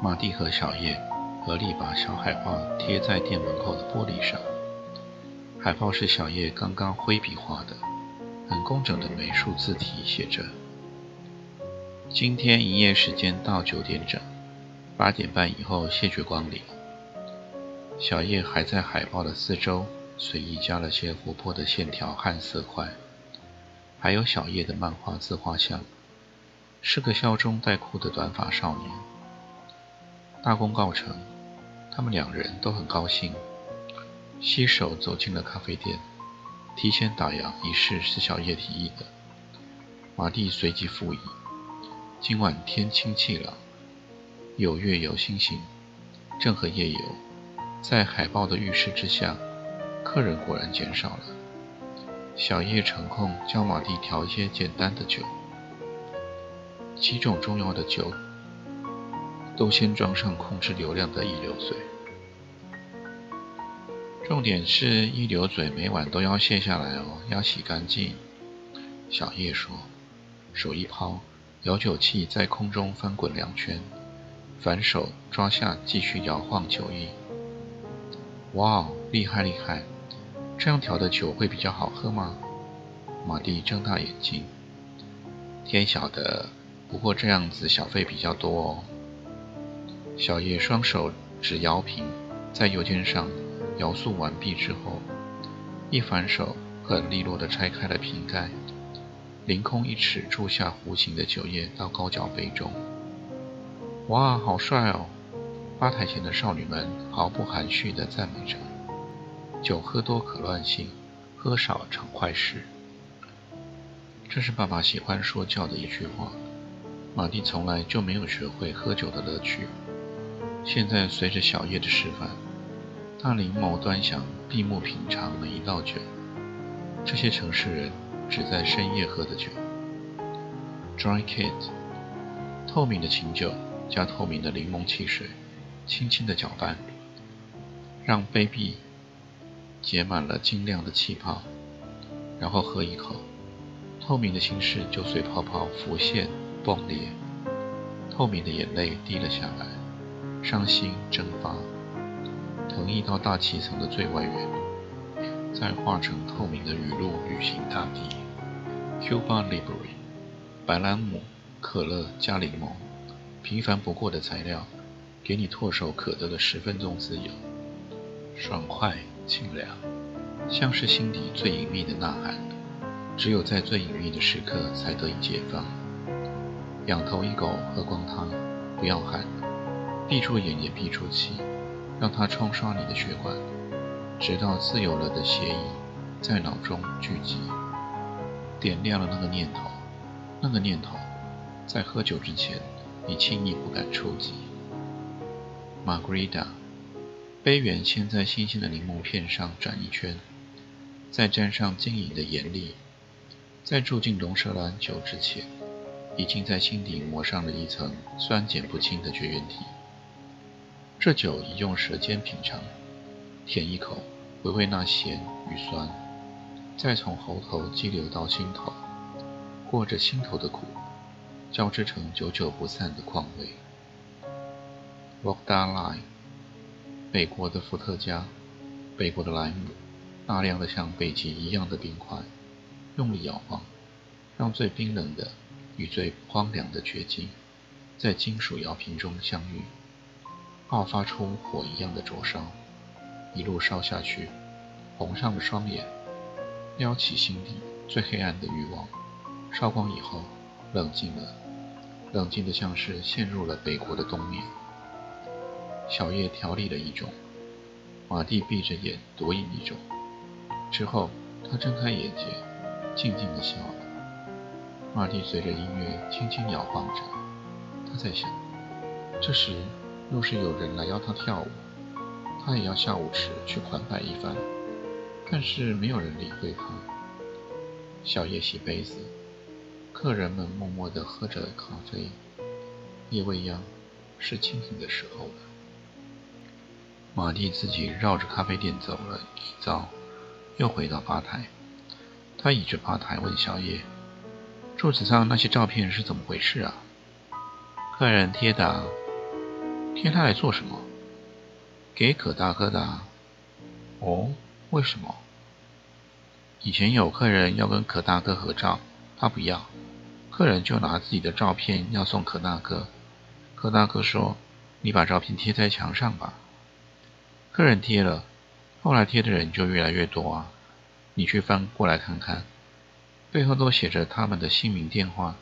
马蒂和小叶合力把小海报贴在店门口的玻璃上。海报是小叶刚刚挥笔画的，很工整的美术字体，写着：“今天营业时间到九点整，八点半以后谢绝光临。”小叶还在海报的四周随意加了些活泼的线条和色块，还有小叶的漫画自画像，是个笑中带哭的短发少年。大功告成，他们两人都很高兴，携手走进了咖啡店，提前打烊一事是小叶提议的，马蒂随即附议。今晚天清气朗，有月有星星，正合夜游。在海报的预示之下，客人果然减少了。小叶成空教马蒂调一些简单的酒，几种重要的酒。都先装上控制流量的一流嘴，重点是一流嘴每晚都要卸下来哦，要洗干净。小叶说，手一抛，摇酒器在空中翻滚两圈，反手抓下继续摇晃酒液。哇哦，厉害厉害！这样调的酒会比较好喝吗？马蒂睁大眼睛，天晓得，不过这样子小费比较多哦。小叶双手指摇瓶，在油煎上摇塑完毕之后，一反手很利落地拆开了瓶盖，凌空一尺注下弧形的酒液到高脚杯中。哇，好帅哦！吧台前的少女们毫不含蓄地赞美着。酒喝多可乱性，喝少成坏事。这是爸爸喜欢说教的一句话。马蒂从来就没有学会喝酒的乐趣。现在随着小叶的示范，他临摹端详、闭目品尝每一道酒。这些城市人只在深夜喝的酒。Dry Kit，透明的清酒加透明的柠檬汽水，轻轻的搅拌，让杯壁结满了晶亮的气泡，然后喝一口，透明的心事就随泡泡浮现、迸裂，透明的眼泪滴了下来。伤心蒸发，腾溢到大气层的最外缘，再化成透明的雨露旅行大地。Cuba Libre，白兰姆、可乐加柠檬，平凡不过的材料，给你唾手可得的十分钟自由，爽快清凉，像是心底最隐秘的呐喊，只有在最隐秘的时刻才得以解放。仰头一口喝光汤，不要喊。闭住眼也闭住气，让它冲刷你的血管，直到自由了的血意在脑中聚集，点亮了那个念头。那个念头，在喝酒之前，你轻易不敢触及。Margarita，杯缘先在新鲜的柠檬片上转一圈，再沾上晶莹的盐粒，在注进龙舌兰酒之前，已经在心底抹上了一层酸碱不清的绝缘体。这酒已用舌尖品尝，舔一口，回味那咸与酸，再从喉头激流到心头，过着心头的苦，交织成久久不散的况味。Vodka Lime，美国的伏特加，北国的莱姆，大量的像北极一样的冰块，用力摇晃，让最冰冷的与最荒凉的绝境，在金属摇瓶中相遇。爆发出火一样的灼烧，一路烧下去，红上了双眼，撩起心底最黑暗的欲望。烧光以后，冷静了，冷静的像是陷入了北国的冬眠。小叶调理了一种，马蒂闭着眼夺饮一种，之后他睁开眼睛，静静的笑了。马蒂随着音乐轻轻摇晃着，他在想：这时若是有人来邀他跳舞，他也要下舞池去款摆一番。但是没有人理会他。小叶洗杯子，客人们默默地喝着咖啡。夜未央，是清醒的时候了。马蒂自己绕着咖啡店走了一遭，又回到吧台。他倚着吧台问小叶：“桌子上那些照片是怎么回事啊？”客人贴的。贴他来做什么？给可大哥的。啊哦。为什么？以前有客人要跟可大哥合照，他不要，客人就拿自己的照片要送可大哥。可大哥说：“你把照片贴在墙上吧。”客人贴了，后来贴的人就越来越多啊！你去翻过来看看，背后都写着他们的姓名、电话，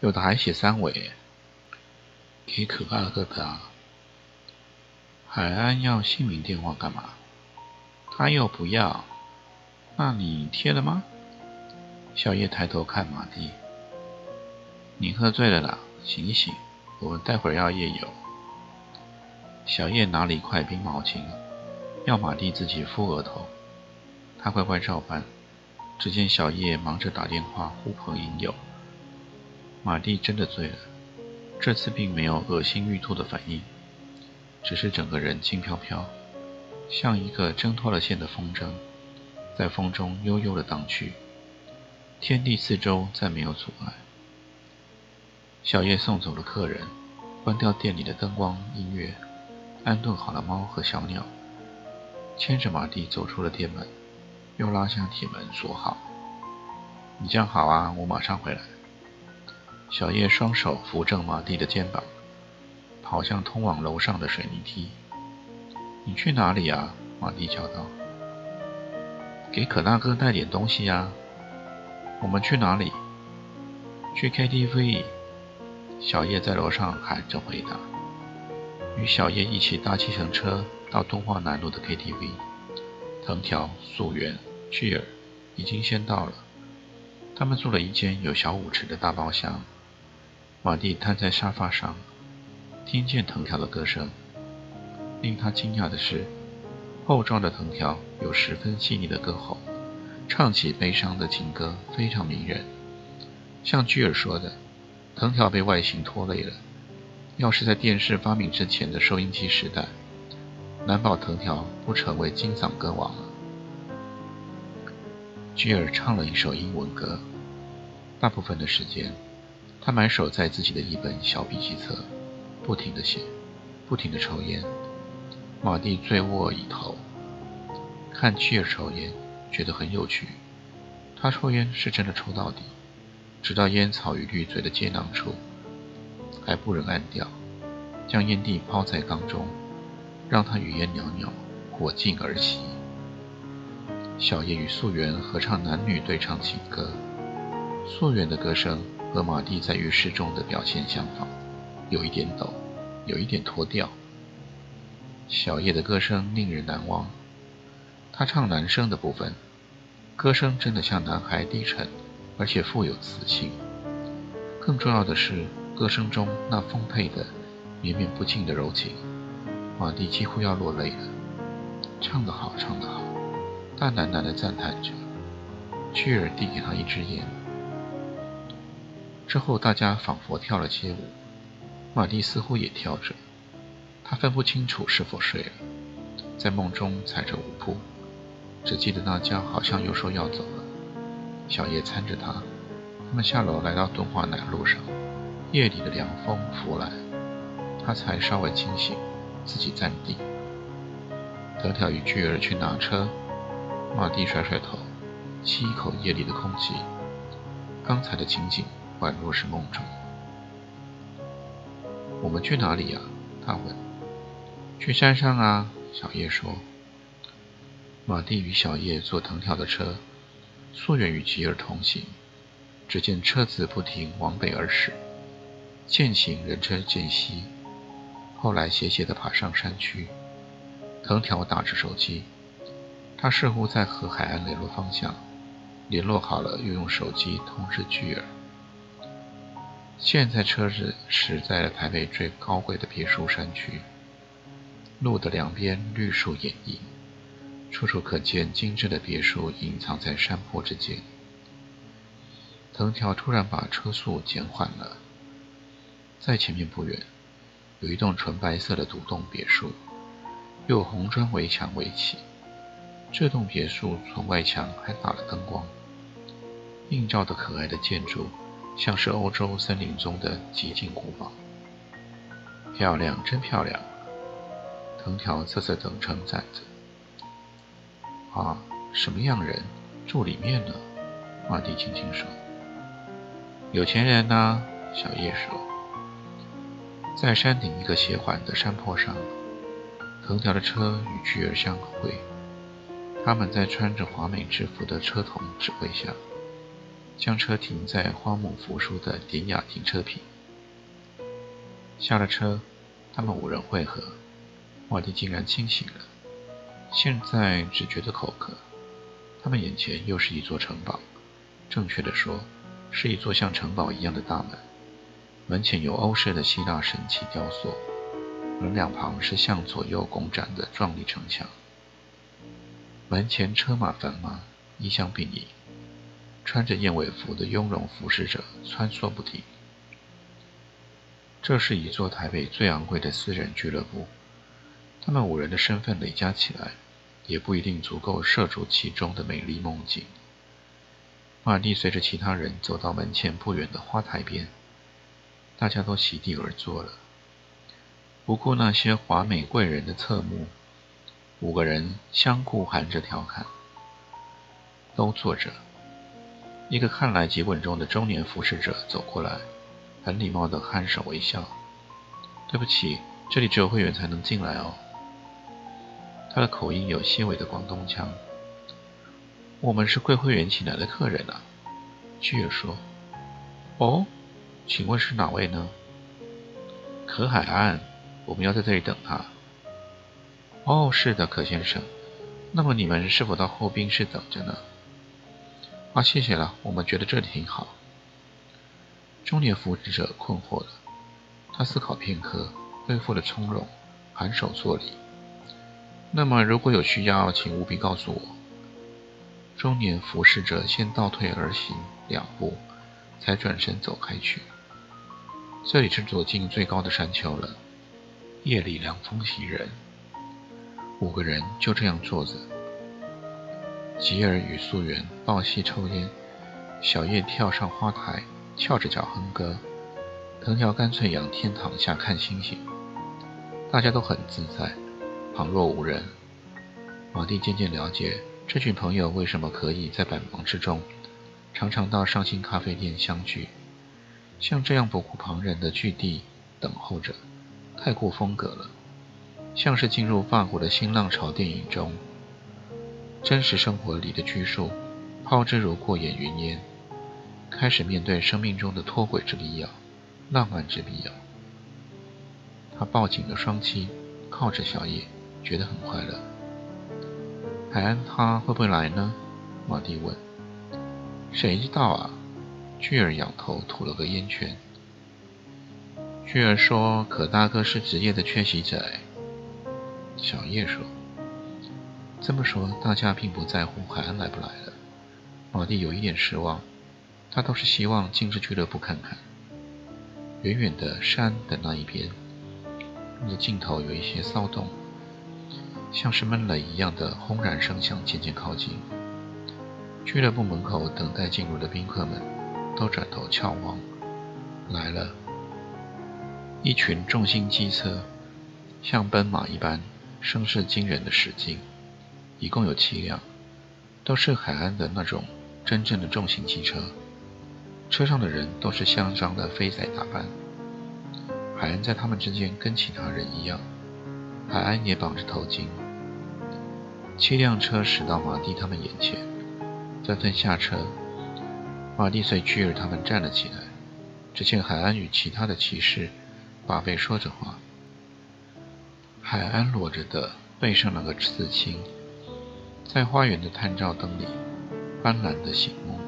有的还写三尾。给可怕的哥的啊！海安要姓名、电话干嘛？他又不要，那你贴了吗？小叶抬头看马蒂，你喝醉了啦，醒醒，我们待会儿要夜游。小叶拿了一块冰毛巾，要马蒂自己敷额头，他乖乖照办。只见小叶忙着打电话呼朋引友，马蒂真的醉了，这次并没有恶心欲吐的反应，只是整个人轻飘飘。像一个挣脱了线的风筝，在风中悠悠地荡去，天地四周再没有阻碍。小叶送走了客人，关掉店里的灯光音乐，安顿好了猫和小鸟，牵着马蒂走出了店门，又拉下铁门锁好。你这样好啊，我马上回来。小叶双手扶正马蒂的肩膀，跑向通往楼上的水泥梯。你去哪里呀？马蒂叫道。给可大哥带点东西呀。我们去哪里？去 KTV。小叶在楼上喊着回答。与小叶一起搭计程车到东华南路的 KTV。藤条、素媛、巨儿已经先到了。他们住了一间有小舞池的大包厢。马蒂瘫在沙发上，听见藤条的歌声。令他惊讶的是，厚重的藤条有十分细腻的歌喉，唱起悲伤的情歌非常迷人。像巨尔说的，藤条被外形拖累了。要是在电视发明之前的收音机时代，难保藤条不成为金嗓歌王了。巨尔唱了一首英文歌，大部分的时间，他埋首在自己的一本小笔记册，不停地写，不停地抽烟。马蒂醉卧倚头，看妻儿抽烟，觉得很有趣。他抽烟是真的抽到底，直到烟草与绿嘴的接囊处，还不忍按掉，将烟蒂抛在缸中，让它与烟袅袅，火尽而熄。小叶与素媛合唱男女对唱情歌，素媛的歌声和马蒂在浴室中的表现相仿，有一点抖，有一点脱调。小叶的歌声令人难忘，他唱男声的部分，歌声真的像男孩低沉，而且富有磁性。更重要的是，歌声中那丰沛的、绵绵不尽的柔情，马蒂几乎要落泪了。唱得好，唱得好，他喃喃地赞叹着。屈尔递给他一支烟，之后大家仿佛跳了街舞，马蒂似乎也跳着。他分不清楚是否睡了，在梦中踩着舞步，只记得那家好像又说要走了。小叶搀着他，他们下楼来到敦化南路上，夜里的凉风拂来，他才稍微清醒，自己站定。藤条与巨儿去拿车，马蒂甩甩头，吸一口夜里的空气，刚才的情景宛若是梦中。我们去哪里呀？他问。去山上啊，小叶说。马蒂与小叶坐藤条的车，素远与吉尔同行。只见车子不停往北而驶，渐行人车渐稀。后来斜斜地爬上山区，藤条打着手机，他似乎在和海岸联络方向，联络好了又用手机通知巨儿。现在车子驶在了台北最高贵的别墅山区，路的两边绿树掩映，处处可见精致的别墅隐藏在山坡之间。藤条突然把车速减缓了，在前面不远，有一栋纯白色的独栋别墅，用红砖围墙围起。这栋别墅从外墙还打了灯光，映照的可爱的建筑，像是欧洲森林中的极尽古堡。漂亮，真漂亮！藤条瑟瑟等称赞着。啊，什么样人住里面呢？马蒂轻轻说。有钱人呢？小叶说。在山顶一个斜缓的山坡上，藤条的车与巨儿相会。他们在穿着华美制服的车童指挥下，将车停在花木扶疏的典雅停车坪。下了车，他们五人会合。瓦迪竟然清醒了，现在只觉得口渴。他们眼前又是一座城堡，正确的说，是一座像城堡一样的大门。门前有欧式的希腊神奇雕塑，门两旁是向左右拱展的壮丽城墙。门前车马繁忙，衣香鬓影，穿着燕尾服的雍容服侍者穿梭不停。这是一座台北最昂贵的私人俱乐部，他们五人的身份累加起来，也不一定足够涉足其中的美丽梦境。玛蒂随着其他人走到门前不远的花台边，大家都席地而坐了，不顾那些华美贵人的侧目。五个人相顾含着调侃，都坐着。一个看来极稳重的中年服侍者走过来，很礼貌地颔首微笑。对不起，这里只有会员才能进来哦。他的口音有些微的广东腔。我们是贵会员请来的客人啊。巨儿说：“哦，请问是哪位呢？”可海岸，我们要在这里等他。哦，是的，可先生。那么你们是否到后宾室等着呢？啊，谢谢了，我们觉得这里挺好。中年服侍者困惑了，他思考片刻，恢复了从容，颔首作礼。那么如果有需要，请务必告诉我。中年服侍者先倒退而行两步，才转身走开去。这里是左近最高的山丘了，夜里凉风袭人。五个人就这样坐着，吉尔与素媛抱膝抽烟，小叶跳上花台，翘着脚哼歌，藤条干脆仰天躺下看星星。大家都很自在，旁若无人。马蒂渐渐了解这群朋友为什么可以在百忙之中，常常到上星咖啡店相聚，像这样不顾旁人的聚地等候着，太过风格了。像是进入法国的新浪潮电影中，真实生活里的拘束抛之如过眼云烟，开始面对生命中的脱轨之必要、浪漫之必要。他抱紧了双膝，靠着小野，觉得很快乐。海安他会不会来呢？马蒂问。谁知道啊？巨儿仰头吐了个烟圈。巨儿说：“可大哥是职业的缺席者。”。小叶说：“这么说，大家并不在乎海安来不来了。”马蒂有一点失望，他倒是希望进这俱乐部看看。远远的山的那一边，路的尽头有一些骚动，像是闷雷一样的轰然声响渐渐靠近。俱乐部门口等待进入的宾客们都转头眺望，来了，一群重型机车，像奔马一般。声势惊人的驶进，一共有七辆，都是海安的那种真正的重型汽车。车上的人都是香樟的飞仔打扮，海安在他们之间跟其他人一样，海安也绑着头巾。七辆车驶到马蒂他们眼前，纷纷下车。马蒂随巨儿他们站了起来，只见海安与其他的骑士把背说着话。海安裸着的背上那个刺青，在花园的探照灯里斑斓的醒目。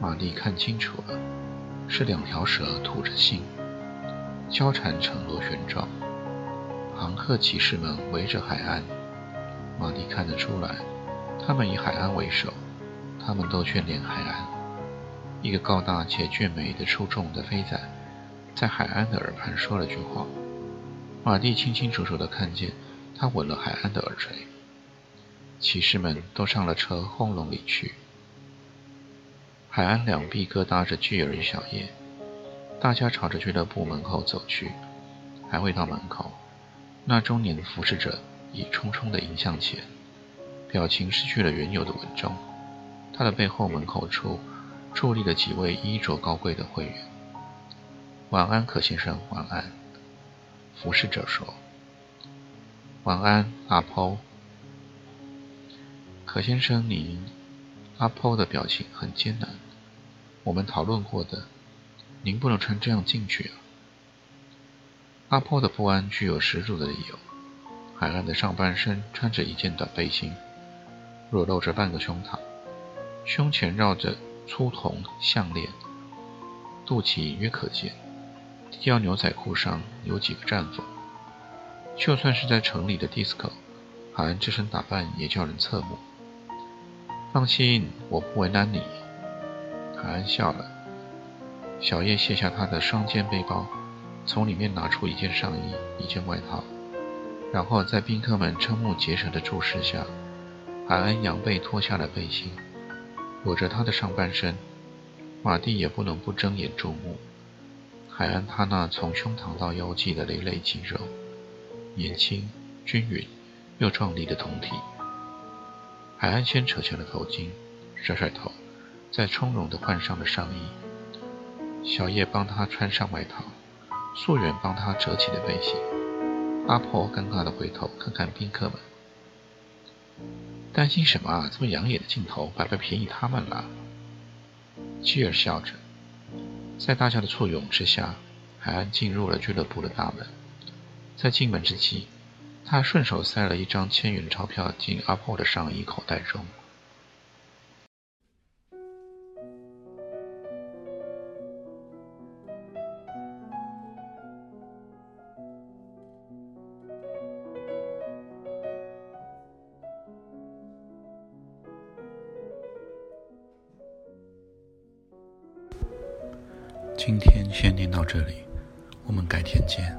玛丽看清楚了，是两条蛇吐着信，交缠成螺旋状。航客骑士们围着海岸，玛蒂看得出来，他们以海岸为首，他们都眷恋海岸。一个高大且俊美的出众的飞仔，在海岸的耳畔说了句话。玛蒂清清楚楚地看见，他吻了海岸的耳垂。骑士们都上了车，轰隆离去。海岸两壁各搭着巨儿与小叶，大家朝着俱乐部门口走去。还未到门口，那中年的服侍者已匆匆地迎向前，表情失去了原有的稳重。他的背后门口处。伫立了几位衣着高贵的会员。晚安，可先生。晚安，服侍者说。晚安，阿婆。可先生，您……阿波的表情很艰难。我们讨论过的，您不能穿这样进去啊。阿波的不安具有十足的理由。海岸的上半身穿着一件短背心，裸露着半个胸膛，胸前绕着。粗铜项链，肚脐隐约可见。低腰牛仔裤上有几个战缝。就算是在城里的迪斯科，海岸这身打扮也叫人侧目。放心，我不为难你。海恩笑了。小叶卸下他的双肩背包，从里面拿出一件上衣、一件外套，然后在宾客们瞠目结舌的注视下，海恩仰背脱下了背心。裸着他的上半身，马蒂也不能不睁眼注目。海安他那从胸膛到腰际的累累肌肉，年轻、均匀又壮丽的酮体。海岸先扯下了头巾，甩甩头，再从容地换上了上衣。小叶帮他穿上外套，素媛帮他折起了背心。阿婆尴尬地回头看看宾客们。担心什么啊？这么养眼的镜头，白白便宜他们了。基尔笑着，在大家的簇拥之下，海岸进入了俱乐部的大门。在进门之际，他顺手塞了一张千元钞票进阿婆的上衣口袋中。今天先念到这里，我们改天见。